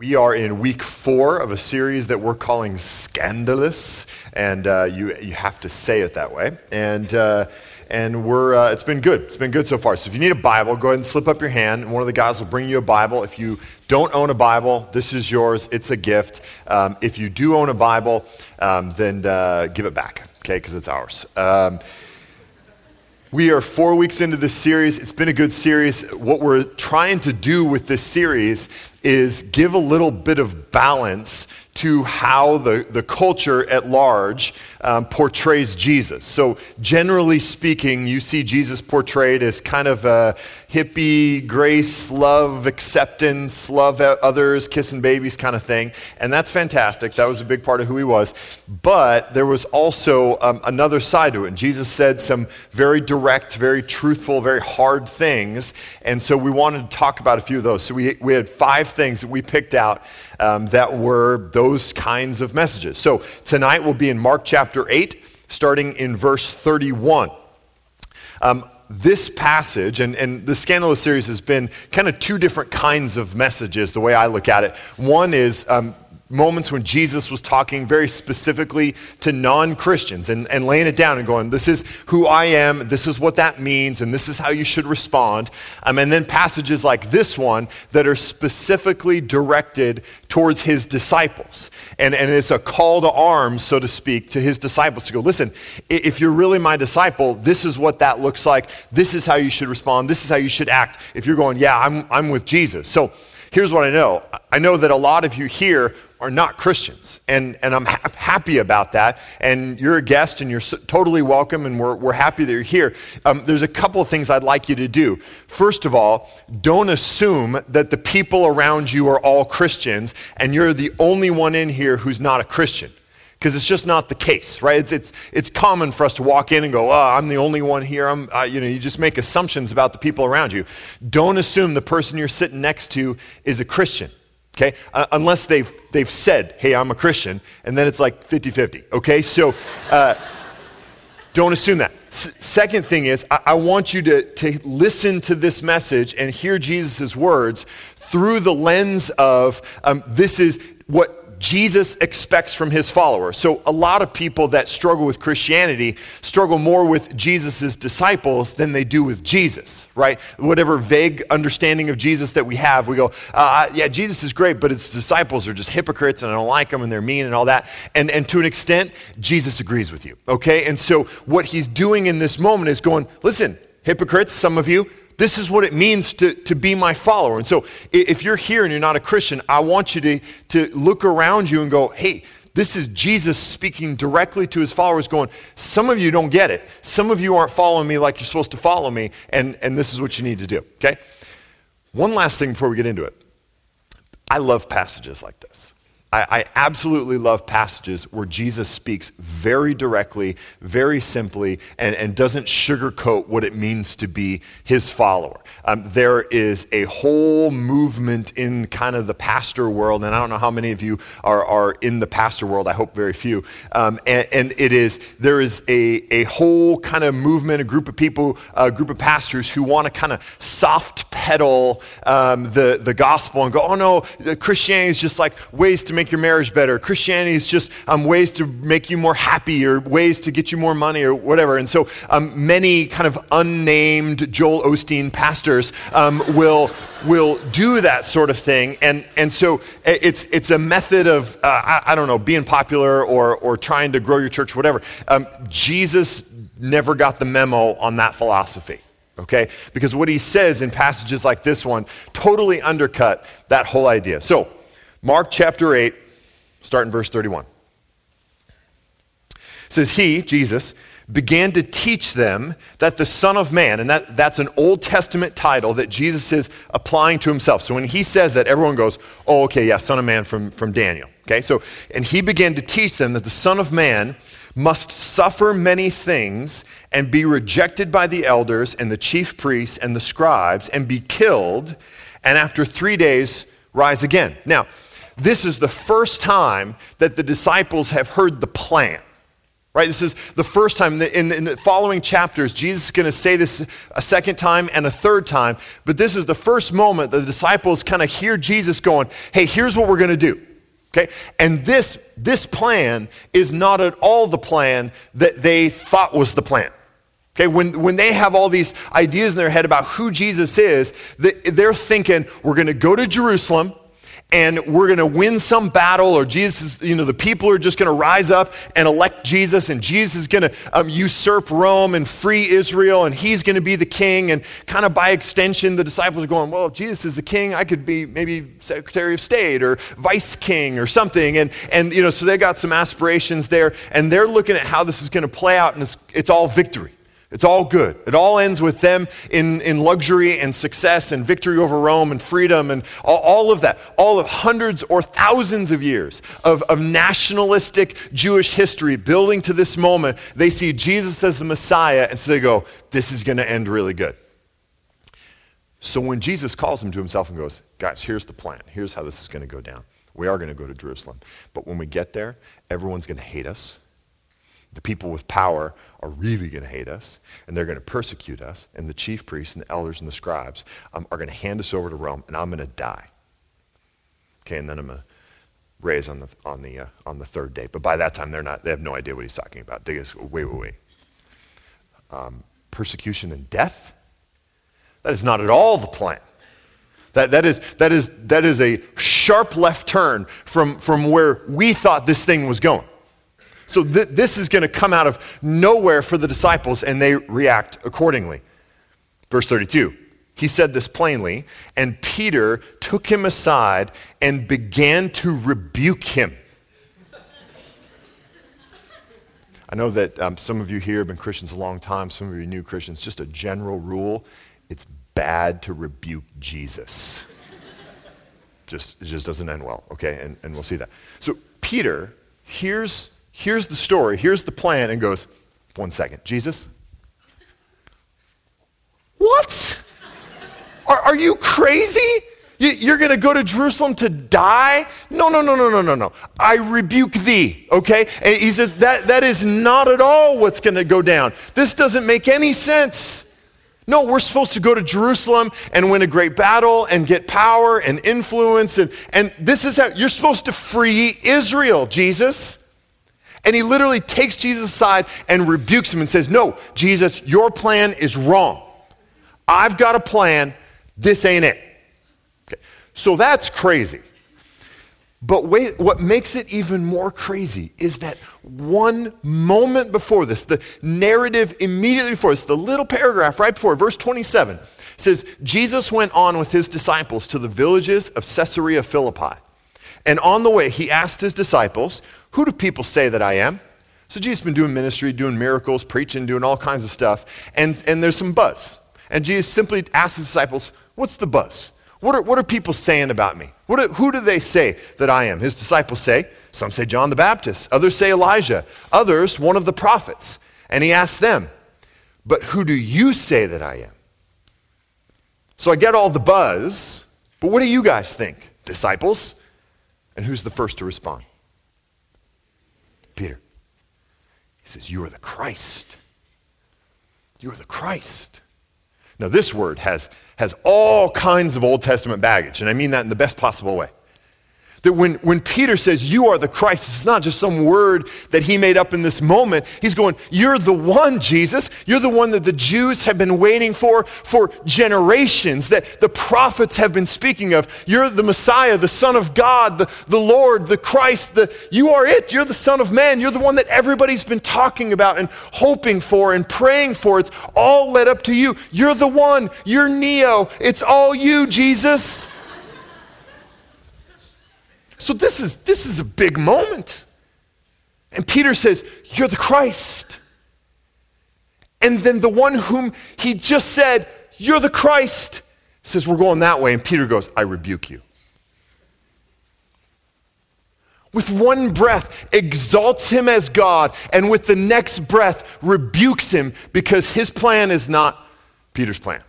We are in week four of a series that we're calling Scandalous, and uh, you, you have to say it that way. And, uh, and we're, uh, it's been good. It's been good so far. So if you need a Bible, go ahead and slip up your hand, and one of the guys will bring you a Bible. If you don't own a Bible, this is yours. It's a gift. Um, if you do own a Bible, um, then uh, give it back, okay, because it's ours. Um, we are four weeks into this series. It's been a good series. What we're trying to do with this series is give a little bit of balance to how the, the culture at large um, portrays Jesus. So, generally speaking, you see Jesus portrayed as kind of a hippie, grace, love, acceptance, love others, kissing babies kind of thing. And that's fantastic. That was a big part of who he was. But there was also um, another side to it. And Jesus said some very direct, very truthful, very hard things. And so we wanted to talk about a few of those. So, we, we had five things that we picked out um, that were those kinds of messages. So tonight we'll be in Mark chapter 8, starting in verse 31. Um, this passage, and, and the Scandalous series has been kind of two different kinds of messages, the way I look at it. One is um, moments when Jesus was talking very specifically to non Christians and, and laying it down and going, This is who I am, this is what that means, and this is how you should respond. Um, and then passages like this one that are specifically directed towards his disciples. And, and it's a call to arms, so to speak, to his disciples to go, Listen, if you're really my disciple, this is what that looks like. This is how you should respond. This is how you should act. If you're going, Yeah, I'm, I'm with Jesus. So, here's what I know I know that a lot of you here are not Christians, and, and I'm ha- happy about that. And you're a guest, and you're so, totally welcome, and we're, we're happy that you're here. Um, there's a couple of things I'd like you to do. First of all, don't assume that the people around you are all Christians, and you're the only one in here who's not a Christian because it's just not the case, right? It's, it's, it's common for us to walk in and go, oh, I'm the only one here. I'm, uh, you know, you just make assumptions about the people around you. Don't assume the person you're sitting next to is a Christian, okay? Uh, unless they've, they've said, hey, I'm a Christian, and then it's like 50 50, okay? So uh, don't assume that. S- second thing is, I-, I want you to, to listen to this message and hear Jesus' words through the lens of um, this is what Jesus expects from his followers. So, a lot of people that struggle with Christianity struggle more with Jesus' disciples than they do with Jesus, right? Whatever vague understanding of Jesus that we have, we go, uh, yeah, Jesus is great, but his disciples are just hypocrites and I don't like them and they're mean and all that. And, and to an extent, Jesus agrees with you, okay? And so, what he's doing in this moment is going, listen, hypocrites, some of you, this is what it means to, to be my follower. And so if you're here and you're not a Christian, I want you to, to look around you and go, hey, this is Jesus speaking directly to his followers, going, Some of you don't get it. Some of you aren't following me like you're supposed to follow me, and, and this is what you need to do. Okay? One last thing before we get into it. I love passages like this. I, I, absolutely love passages where Jesus speaks very directly, very simply, and, and doesn't sugarcoat what it means to be his follower. Um, there is a whole movement in kind of the pastor world, and I don't know how many of you are, are in the pastor world, I hope very few. Um, and, and, it is, there is a, a whole kind of movement, a group of people, a group of pastors who want to kind of soft pedal um, the, the gospel and go, oh no, Christianity is just like ways to make your marriage better. Christianity is just um, ways to make you more happy or ways to get you more money or whatever. And so um, many kind of unnamed Joel Osteen pastors um, will will do that sort of thing. And, and so it's, it's a method of, uh, I, I, don't know, being popular or, or trying to grow your church, whatever. Um, Jesus never got the memo on that philosophy. Okay? Because what he says in passages like this one totally undercut that whole idea. So, Mark chapter 8, start in verse 31. It says, He, Jesus, began to teach them that the Son of Man, and that, that's an Old Testament title that Jesus is applying to himself. So when he says that, everyone goes, Oh, okay, yeah, Son of Man from, from Daniel. Okay, so, and he began to teach them that the Son of Man must suffer many things and be rejected by the elders and the chief priests and the scribes and be killed, and after three days rise again. Now, this is the first time that the disciples have heard the plan Right? This is the first time. In the, in the following chapters, Jesus is going to say this a second time and a third time. But this is the first moment that the disciples kind of hear Jesus going, hey, here's what we're going to do. Okay? And this, this plan is not at all the plan that they thought was the plan. Okay, when, when they have all these ideas in their head about who Jesus is, they're thinking, we're going to go to Jerusalem and we're going to win some battle, or Jesus, is you know, the people are just going to rise up and elect Jesus, and Jesus is going to um, usurp Rome and free Israel, and he's going to be the king. And kind of by extension, the disciples are going, well, if Jesus is the king, I could be maybe Secretary of State or Vice King or something. And, and you know, so they got some aspirations there, and they're looking at how this is going to play out, and it's, it's all victory. It's all good. It all ends with them in, in luxury and success and victory over Rome and freedom and all, all of that. All of hundreds or thousands of years of, of nationalistic Jewish history building to this moment. They see Jesus as the Messiah, and so they go, This is going to end really good. So when Jesus calls them to himself and goes, Guys, here's the plan. Here's how this is going to go down. We are going to go to Jerusalem. But when we get there, everyone's going to hate us the people with power are really going to hate us and they're going to persecute us. And the chief priests and the elders and the scribes um, are going to hand us over to Rome and I'm going to die. Okay, and then I'm going to raise on the, on, the, uh, on the third day. But by that time, they're not, they have no idea what he's talking about. They just, wait, wait, wait. Um, persecution and death? That is not at all the plan. That, that, is, that, is, that is a sharp left turn from, from where we thought this thing was going. So th- this is going to come out of nowhere for the disciples, and they react accordingly. Verse 32. He said this plainly, and Peter took him aside and began to rebuke him. I know that um, some of you here have been Christians a long time, some of you new Christians. Just a general rule it's bad to rebuke Jesus. just, it just doesn't end well, okay? And, and we'll see that. So Peter hears here's the story, here's the plan, and goes, one second, Jesus? What? Are, are you crazy? You, are going to go to Jerusalem to die? No, no, no, no, no, no, no. I rebuke thee, okay? And he says that, that is not at all what's going to go down. This doesn't make any sense. No, we're supposed to go to Jerusalem and win a great battle and get power and influence. And, and this is how you're supposed to free Israel, Jesus. And he literally takes Jesus aside and rebukes him and says, No, Jesus, your plan is wrong. I've got a plan. This ain't it. Okay. So that's crazy. But wait, what makes it even more crazy is that one moment before this, the narrative immediately before this, the little paragraph right before, verse 27, says, Jesus went on with his disciples to the villages of Caesarea Philippi. And on the way, he asked his disciples, Who do people say that I am? So Jesus has been doing ministry, doing miracles, preaching, doing all kinds of stuff. And, and there's some buzz. And Jesus simply asked his disciples, What's the buzz? What are, what are people saying about me? What are, who do they say that I am? His disciples say, Some say John the Baptist, others say Elijah, others one of the prophets. And he asked them, But who do you say that I am? So I get all the buzz, but what do you guys think, disciples? And who's the first to respond? Peter. He says, You are the Christ. You are the Christ. Now, this word has, has all kinds of Old Testament baggage, and I mean that in the best possible way. That when, when Peter says, You are the Christ, it's not just some word that he made up in this moment. He's going, You're the one, Jesus. You're the one that the Jews have been waiting for for generations, that the prophets have been speaking of. You're the Messiah, the Son of God, the, the Lord, the Christ. The, you are it. You're the Son of Man. You're the one that everybody's been talking about and hoping for and praying for. It's all led up to you. You're the one. You're Neo. It's all you, Jesus. So this is, this is a big moment. And Peter says, You're the Christ. And then the one whom he just said, You're the Christ, says, We're going that way. And Peter goes, I rebuke you. With one breath, exalts him as God, and with the next breath, rebukes him because his plan is not Peter's plan.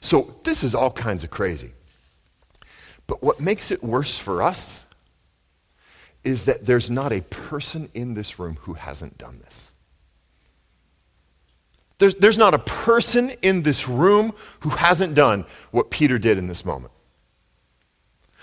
So this is all kinds of crazy. But what makes it worse for us is that there's not a person in this room who hasn't done this. There's, there's not a person in this room who hasn't done what Peter did in this moment.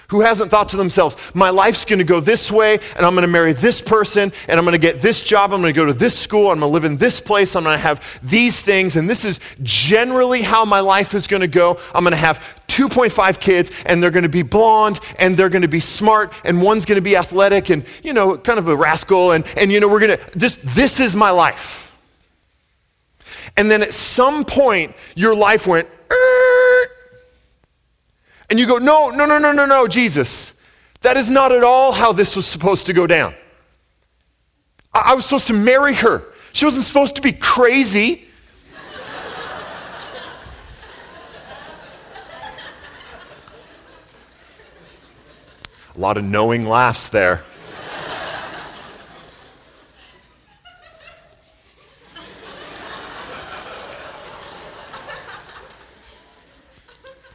Who hasn't thought to themselves, my life's gonna go this way, and I'm gonna marry this person, and I'm gonna get this job, I'm gonna go to this school, I'm gonna live in this place, I'm gonna have these things, and this is generally how my life is gonna go. I'm gonna have 2.5 kids, and they're gonna be blonde, and they're gonna be smart, and one's gonna be athletic, and, you know, kind of a rascal, and, and you know, we're gonna, this, this is my life. And then at some point, your life went, and you go, no, no, no, no, no, no, Jesus. That is not at all how this was supposed to go down. I, I was supposed to marry her. She wasn't supposed to be crazy. A lot of knowing laughs there.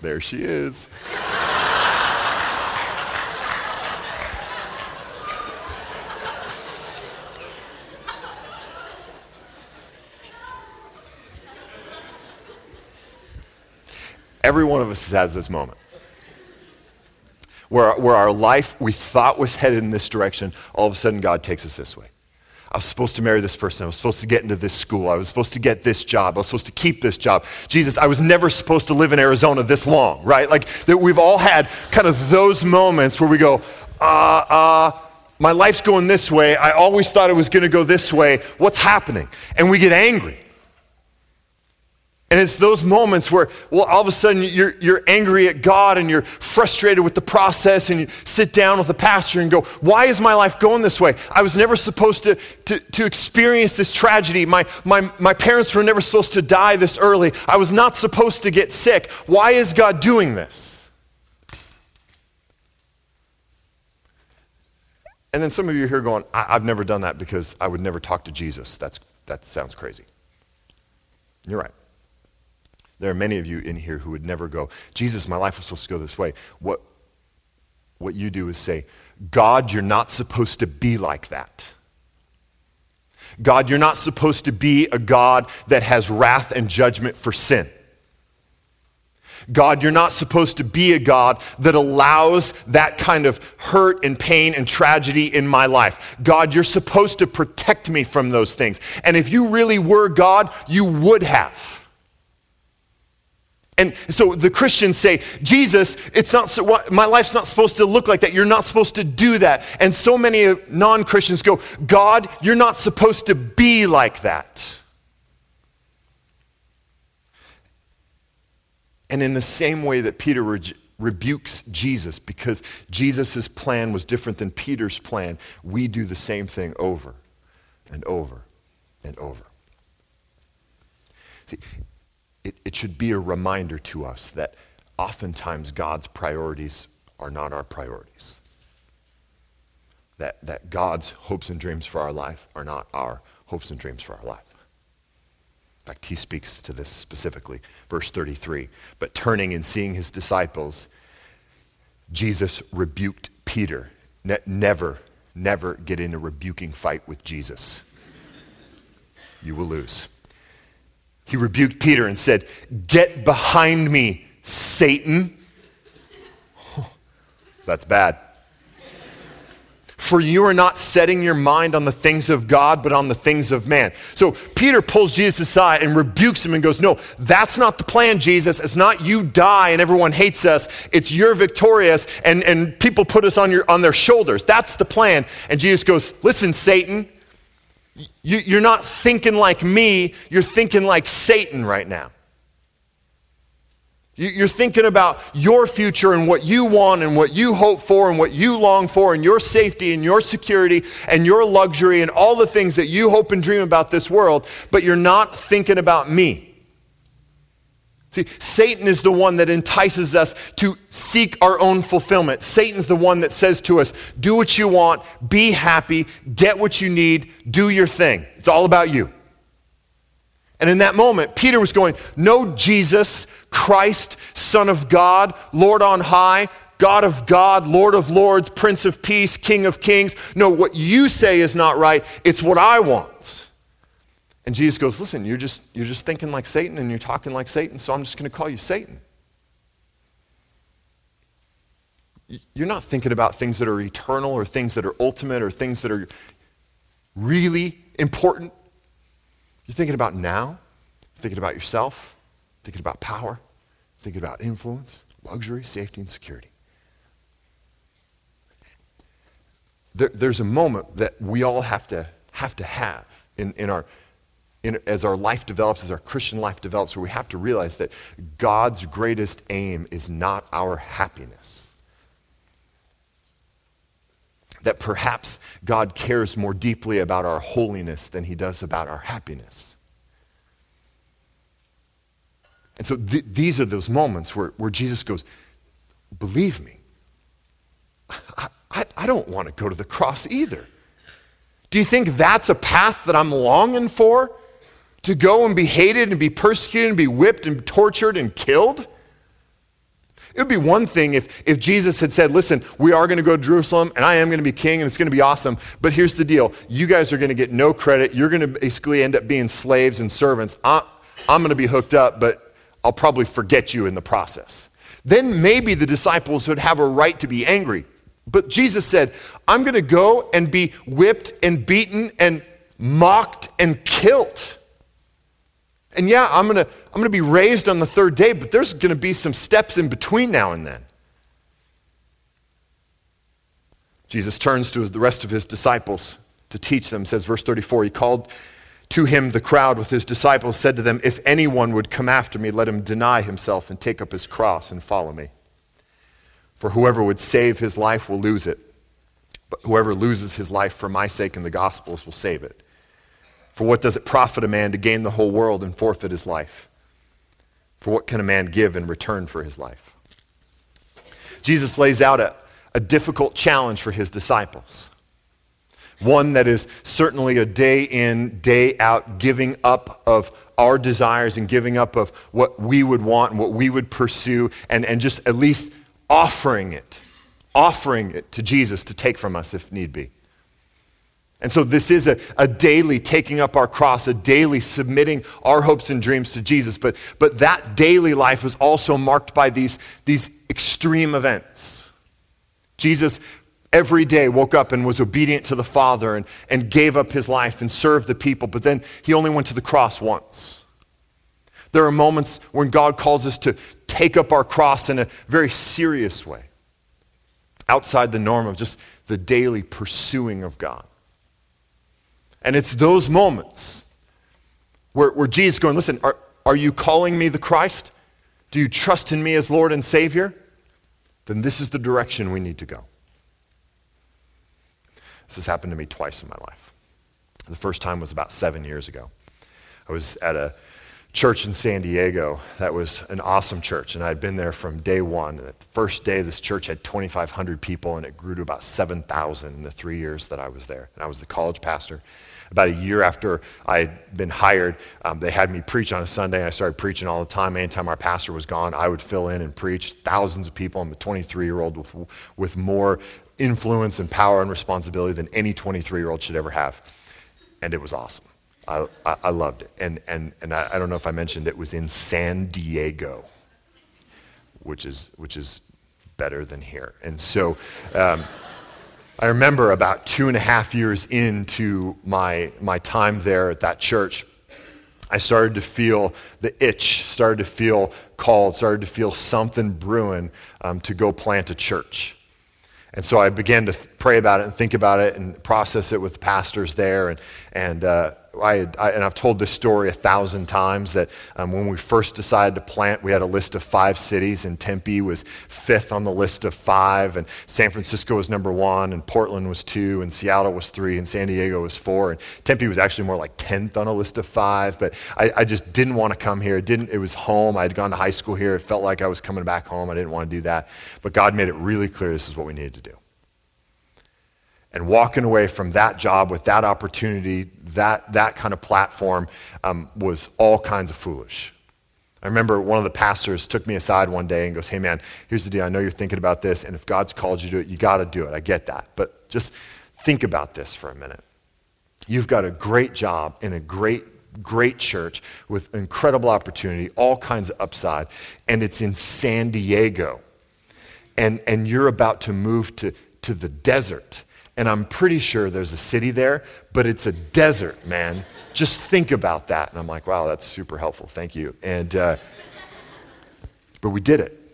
There she is. Every one of us has this moment where, where our life we thought was headed in this direction, all of a sudden God takes us this way. I was supposed to marry this person. I was supposed to get into this school. I was supposed to get this job. I was supposed to keep this job. Jesus, I was never supposed to live in Arizona this long, right? Like that we've all had kind of those moments where we go, uh, uh, my life's going this way. I always thought it was going to go this way. What's happening? And we get angry. And it's those moments where, well, all of a sudden you're, you're angry at God and you're frustrated with the process, and you sit down with the pastor and go, Why is my life going this way? I was never supposed to, to, to experience this tragedy. My, my, my parents were never supposed to die this early. I was not supposed to get sick. Why is God doing this? And then some of you here going, I- have never done that because I would never talk to Jesus. That's, that sounds crazy. You're right. There are many of you in here who would never go, Jesus, my life was supposed to go this way. What, what you do is say, God, you're not supposed to be like that. God, you're not supposed to be a God that has wrath and judgment for sin. God, you're not supposed to be a God that allows that kind of hurt and pain and tragedy in my life. God, you're supposed to protect me from those things. And if you really were God, you would have. And so the Christians say, Jesus, it's not so, my life's not supposed to look like that. You're not supposed to do that. And so many non Christians go, God, you're not supposed to be like that. And in the same way that Peter re- rebukes Jesus because Jesus' plan was different than Peter's plan, we do the same thing over and over and over. See, it, it should be a reminder to us that oftentimes God's priorities are not our priorities. That, that God's hopes and dreams for our life are not our hopes and dreams for our life. In fact, he speaks to this specifically. Verse 33 But turning and seeing his disciples, Jesus rebuked Peter. Ne- never, never get in a rebuking fight with Jesus. You will lose he rebuked Peter and said, Get behind me, Satan. that's bad. For you are not setting your mind on the things of God, but on the things of man. So Peter pulls Jesus aside and rebukes him and goes, No, that's not the plan, Jesus. It's not you die and everyone hates us. It's you're victorious and, and people put us on, your, on their shoulders. That's the plan. And Jesus goes, Listen, Satan, you, are not thinking like me, you're thinking like Satan right now. You're thinking about your future and what you want and what you hope for and what you long for and your safety and your security and your luxury and all the things that you hope and dream about this world, but you're not thinking about me. See, Satan is the one that entices us to seek our own fulfillment. Satan's the one that says to us, do what you want, be happy, get what you need, do your thing. It's all about you. And in that moment, Peter was going, No, Jesus, Christ, Son of God, Lord on high, God of God, Lord of Lords, Prince of Peace, King of Kings. No, what you say is not right. It's what I want. And Jesus goes, Listen, you're just, you're just thinking like Satan and you're talking like Satan, so I'm just going to call you Satan. You're not thinking about things that are eternal or things that are ultimate or things that are really important. You're thinking about now, thinking about yourself, thinking about power, thinking about influence, luxury, safety, and security. There, there's a moment that we all have to have to have in, in our in, as our life develops, as our Christian life develops, where we have to realize that God's greatest aim is not our happiness. That perhaps God cares more deeply about our holiness than he does about our happiness. And so th- these are those moments where, where Jesus goes, Believe me, I, I, I don't want to go to the cross either. Do you think that's a path that I'm longing for? To go and be hated and be persecuted and be whipped and tortured and killed? It would be one thing if, if Jesus had said, Listen, we are going to go to Jerusalem and I am going to be king and it's going to be awesome, but here's the deal. You guys are going to get no credit. You're going to basically end up being slaves and servants. I'm, I'm going to be hooked up, but I'll probably forget you in the process. Then maybe the disciples would have a right to be angry. But Jesus said, I'm going to go and be whipped and beaten and mocked and killed. And yeah, I'm going to I'm going to be raised on the third day, but there's going to be some steps in between now and then. Jesus turns to the rest of his disciples to teach them, says verse 34, he called to him the crowd with his disciples, said to them, If anyone would come after me, let him deny himself and take up his cross and follow me. For whoever would save his life will lose it, but whoever loses his life for my sake and the gospel's will save it. For what does it profit a man to gain the whole world and forfeit his life? For what can a man give in return for his life? Jesus lays out a, a difficult challenge for his disciples. One that is certainly a day in, day out giving up of our desires and giving up of what we would want and what we would pursue, and, and just at least offering it, offering it to Jesus to take from us if need be. And so, this is a, a daily taking up our cross, a daily submitting our hopes and dreams to Jesus. But, but that daily life is also marked by these, these extreme events. Jesus every day woke up and was obedient to the Father and, and gave up his life and served the people, but then he only went to the cross once. There are moments when God calls us to take up our cross in a very serious way, outside the norm of just the daily pursuing of God. And it's those moments where, where Jesus going, listen, are, are you calling me the Christ? Do you trust in me as Lord and Savior? Then this is the direction we need to go. This has happened to me twice in my life. The first time was about seven years ago. I was at a church in San Diego that was an awesome church, and I'd been there from day one. And the first day, this church had 2,500 people, and it grew to about 7,000 in the three years that I was there. And I was the college pastor. About a year after I had been hired, um, they had me preach on a Sunday, and I started preaching all the time. Anytime our pastor was gone, I would fill in and preach. Thousands of people. I'm a 23 year old with, with more influence and power and responsibility than any 23 year old should ever have. And it was awesome. I, I, I loved it. And, and, and I, I, don't know if I mentioned it was in San Diego, which is, which is better than here. And so um, I remember about two and a half years into my, my time there at that church, I started to feel the itch, started to feel called, started to feel something brewing um, to go plant a church. And so I began to pray about it and think about it and process it with pastors there. And, and uh, I, I, and I've told this story a thousand times that um, when we first decided to plant, we had a list of five cities, and Tempe was fifth on the list of five, and San Francisco was number one, and Portland was two, and Seattle was three, and San Diego was four, and Tempe was actually more like tenth on a list of five. But I, I just didn't want to come here. It didn't. It was home. I had gone to high school here. It felt like I was coming back home. I didn't want to do that. But God made it really clear this is what we needed to do and walking away from that job with that opportunity, that, that kind of platform, um, was all kinds of foolish. I remember one of the pastors took me aside one day and goes, Hey, man, here's the deal. I know you're thinking about this, and if God's called you to it, you got to do it. I get that. But just think about this for a minute. You've got a great job in a great, great church with incredible opportunity, all kinds of upside, and it's in San Diego. And, and you're about to move to, to the desert. And I'm pretty sure there's a city there, but it's a desert, man. Just think about that. And I'm like, wow, that's super helpful. Thank you. And, uh, but we did it.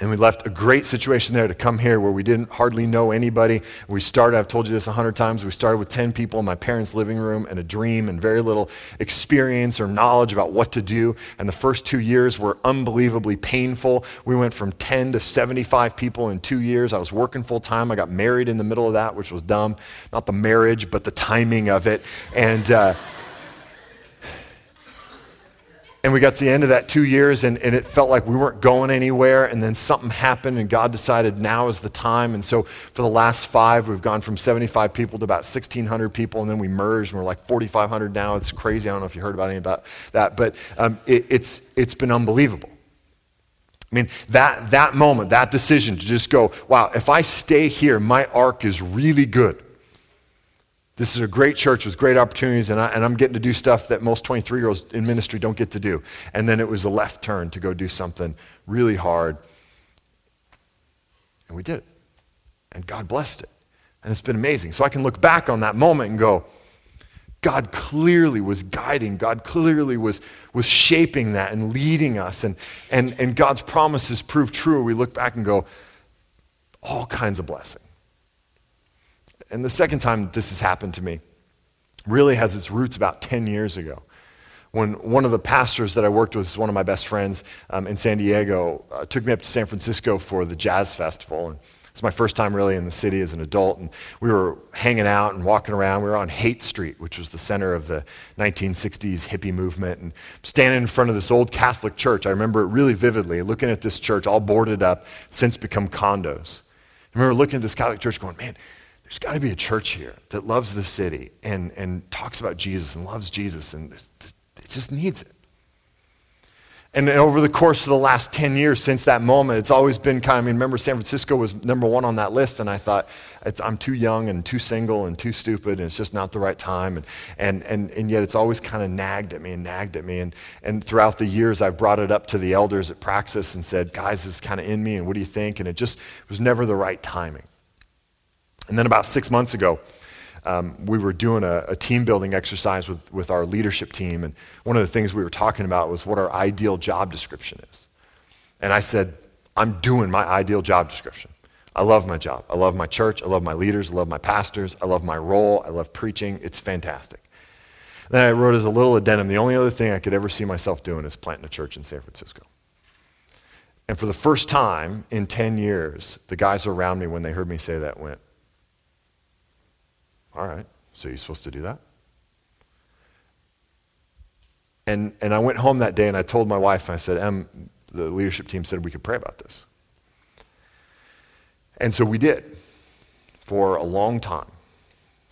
And we left a great situation there to come here where we didn't hardly know anybody. We started, I've told you this a hundred times, we started with 10 people in my parents' living room and a dream and very little experience or knowledge about what to do. And the first two years were unbelievably painful. We went from 10 to 75 people in two years. I was working full time. I got married in the middle of that, which was dumb. Not the marriage, but the timing of it. And, uh, and we got to the end of that two years, and, and it felt like we weren't going anywhere. And then something happened, and God decided now is the time. And so for the last five, we've gone from 75 people to about 1,600 people, and then we merged, and we're like 4,500 now. It's crazy. I don't know if you heard about any about that, but um, it, it's, it's been unbelievable. I mean, that, that moment, that decision to just go, wow, if I stay here, my arc is really good. This is a great church with great opportunities, and, I, am getting to do stuff that most 23 year olds in ministry don't get to do. And then it was a left turn to go do something really hard. And we did it. And God blessed it. And it's been amazing. So I can look back on that moment and go, God clearly was guiding. God clearly was, was shaping that and leading us. And, and, and God's promises prove true. We look back and go, all kinds of blessing. And the second time this has happened to me really has its roots about 10 years ago. When one of the pastors that I worked with, one of my best friends um, in San Diego, uh, took me up to San Francisco for the Jazz Festival. And it's my first time really in the city as an adult. And we were hanging out and walking around. We were on Haight Street, which was the center of the 1960s hippie movement. And standing in front of this old Catholic church, I remember it really vividly, looking at this church all boarded up, since become condos. I remember looking at this Catholic church going, man, there's got to be a church here that loves the city and, and talks about Jesus and loves Jesus, and it just needs it. And over the course of the last 10 years since that moment, it's always been kind of, I mean, remember San Francisco was number one on that list, and I thought, I'm too young and too single and too stupid, and it's just not the right time. And, and, and, and yet it's always kind of nagged at me and nagged at me. And, and throughout the years, I've brought it up to the elders at Praxis and said, guys, this is kind of in me, and what do you think? And it just was never the right timing. And then about six months ago, um, we were doing a, a, team building exercise with, with our leadership team. And one of the things we were talking about was what our ideal job description is. And I said, I'm doing my ideal job description. I love my job. I love my church. I love my leaders. I love my pastors. I love my role. I love preaching. It's fantastic. Then I wrote as a little addendum the only other thing I could ever see myself doing is planting a church in San Francisco. And for the first time in 10 years, the guys around me, when they heard me say that, went, all right, so you're supposed to do that? And, and I went home that day and I told my wife, and I said, Em, the leadership team said we could pray about this. And so we did for a long time.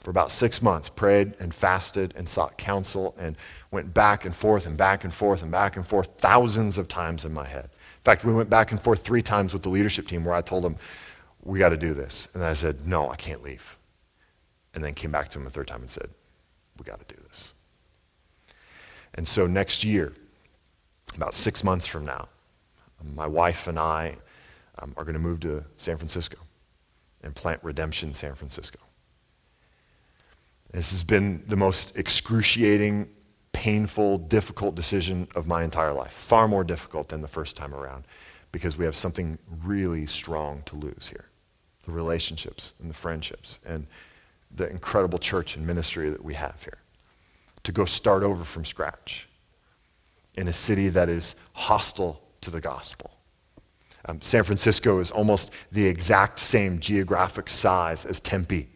For about six months, prayed and fasted and sought counsel and went back and forth and back and forth and back and forth thousands of times in my head. In fact, we went back and forth three times with the leadership team where I told them, we got to do this. And I said, no, I can't leave and then came back to him a third time and said, We got to do this. And so next year, about six months from now, my wife and I um, are going to move to San Francisco and plant Redemption San Francisco. This has been the most excruciating, painful, difficult decision of my entire life. Far more difficult than the first time around because we have something really strong to lose here the relationships and the friendships. And the incredible church and ministry that we have here. To go start over from scratch in a city that is hostile to the gospel. Um, San Francisco is almost the exact same geographic size as Tempe.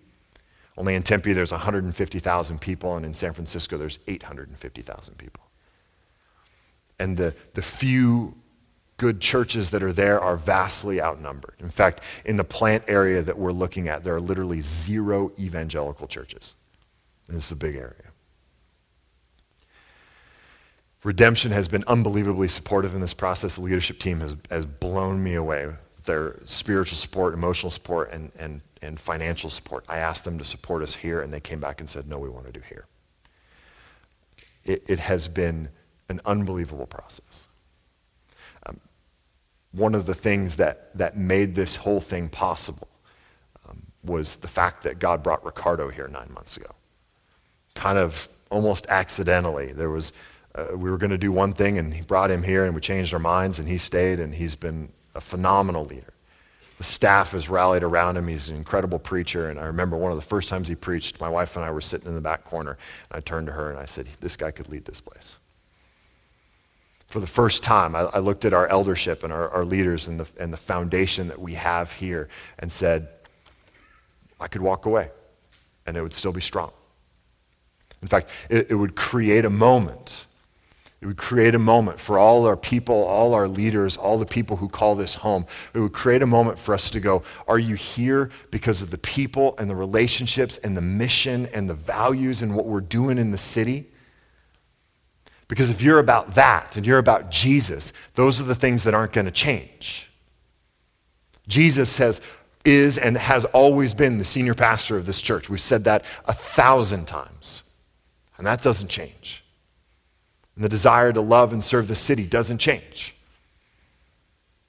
Only in Tempe there's 150,000 people, and in San Francisco there's 850,000 people. And the, the few good churches that are there are vastly outnumbered. In fact, in the plant area that we're looking at, there are literally zero evangelical churches. This is a big area. Redemption has been unbelievably supportive in this process. The leadership team has, has blown me away with their spiritual support, emotional support, and, and, and financial support. I asked them to support us here, and they came back and said, no, we want to do here. It, it has been an unbelievable process. One of the things that, that made this whole thing possible um, was the fact that God brought Ricardo here nine months ago. Kind of almost accidentally. There was uh, we were going to do one thing, and he brought him here, and we changed our minds, and he stayed, and he's been a phenomenal leader. The staff has rallied around him. He's an incredible preacher. And I remember one of the first times he preached, my wife and I were sitting in the back corner, and I turned to her and I said, This guy could lead this place. For the first time, I, I looked at our eldership and our, our leaders and the, and the foundation that we have here and said, I could walk away, and it would still be strong. In fact, it, it would create a moment it would create a moment for all our people, all our leaders, all the people who call this home. It would create a moment for us to go, Are you here because of the people and the relationships and the mission and the values and what we're doing in the city? Because if you're about that and you're about Jesus, those are the things that aren't going to change. Jesus says, is and has always been the senior pastor of this church. We've said that a thousand times, and that doesn't change. And the desire to love and serve the city doesn't change.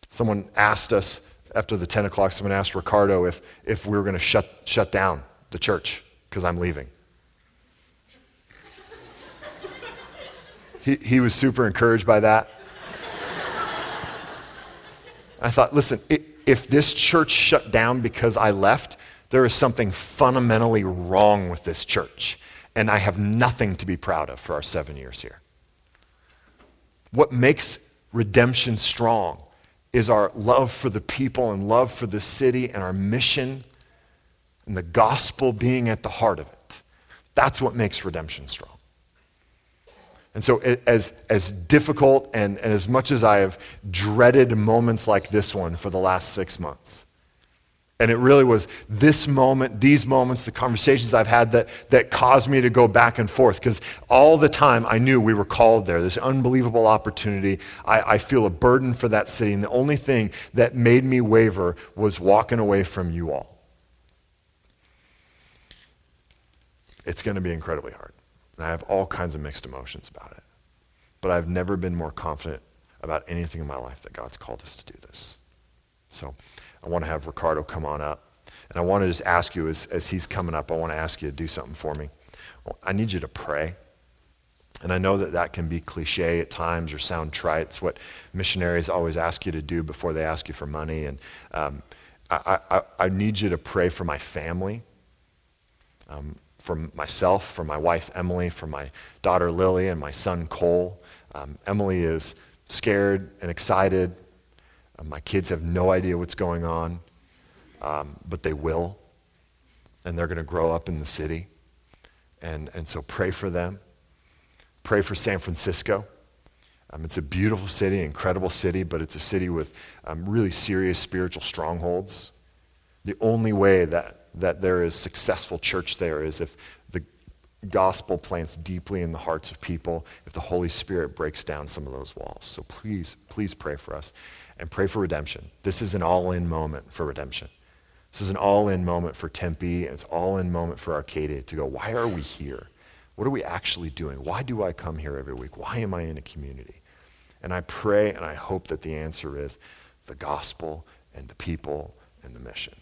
Someone asked us after the 10 o'clock, someone asked Ricardo if, if we were going to shut, shut down the church because I'm leaving. He, he was super encouraged by that. I thought, listen, if this church shut down because I left, there is something fundamentally wrong with this church. And I have nothing to be proud of for our seven years here. What makes redemption strong is our love for the people and love for the city and our mission and the gospel being at the heart of it. That's what makes redemption strong. And so, as, as difficult and, and as much as I have dreaded moments like this one for the last six months, and it really was this moment, these moments, the conversations I've had that, that caused me to go back and forth. Because all the time I knew we were called there, this unbelievable opportunity. I, I feel a burden for that city. And the only thing that made me waver was walking away from you all. It's going to be incredibly hard. And I have all kinds of mixed emotions about it. But I've never been more confident about anything in my life that God's called us to do this. So. I want to have Ricardo come on up. And I want to just ask you, as, as he's coming up, I want to ask you to do something for me. I need you to pray. And I know that that can be cliche at times or sound trite. It's what missionaries always ask you to do before they ask you for money. And um, I, I, I, need you to pray for my family, um, for myself, for my wife Emily, for my daughter Lily, and my son Cole. Um, Emily is scared and excited uh, my kids have no idea what's going on, um, but they will. And they're going to grow up in the city. And, and so pray for them. Pray for San Francisco. Um, it's a beautiful city, incredible city, but it's a city with um, really serious spiritual strongholds. The only way that, that there is successful church there is if the gospel plants deeply in the hearts of people, if the Holy Spirit breaks down some of those walls. So please, please pray for us and pray for redemption. This is an all in moment for redemption. This is an all in moment for Tempe, and it's all in moment for Arcadia to go, why are we here? What are we actually doing? Why do I come here every week? Why am I in a community? And I pray and I hope that the answer is the gospel and the people and the mission.